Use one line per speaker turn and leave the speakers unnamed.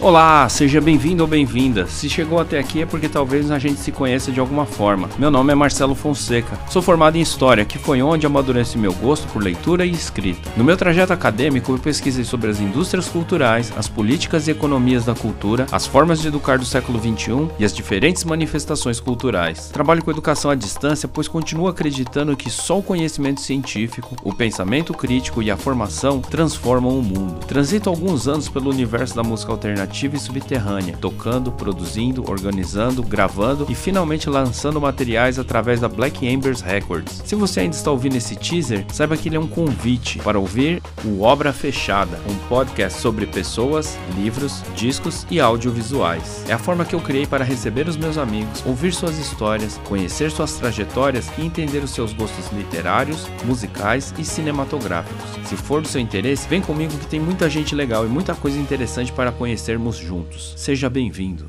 Olá, seja bem-vindo ou bem-vinda. Se chegou até aqui é porque talvez a gente se conheça de alguma forma. Meu nome é Marcelo Fonseca. Sou formado em História, que foi onde amadureci meu gosto por leitura e escrita. No meu trajeto acadêmico, eu pesquisei sobre as indústrias culturais, as políticas e economias da cultura, as formas de educar do século XXI e as diferentes manifestações culturais. Trabalho com educação à distância, pois continuo acreditando que só o conhecimento científico, o pensamento crítico e a formação transformam o mundo. Transito alguns anos pelo universo da música alternativa alternativa e subterrânea, tocando, produzindo, organizando, gravando e finalmente lançando materiais através da Black Embers Records. Se você ainda está ouvindo esse teaser, saiba que ele é um convite para ouvir o Obra Fechada, um podcast sobre pessoas, livros, discos e audiovisuais. É a forma que eu criei para receber os meus amigos, ouvir suas histórias, conhecer suas trajetórias e entender os seus gostos literários, musicais e cinematográficos. Se for do seu interesse, vem comigo que tem muita gente legal e muita coisa interessante para conhecer juntos. Seja bem-vindo.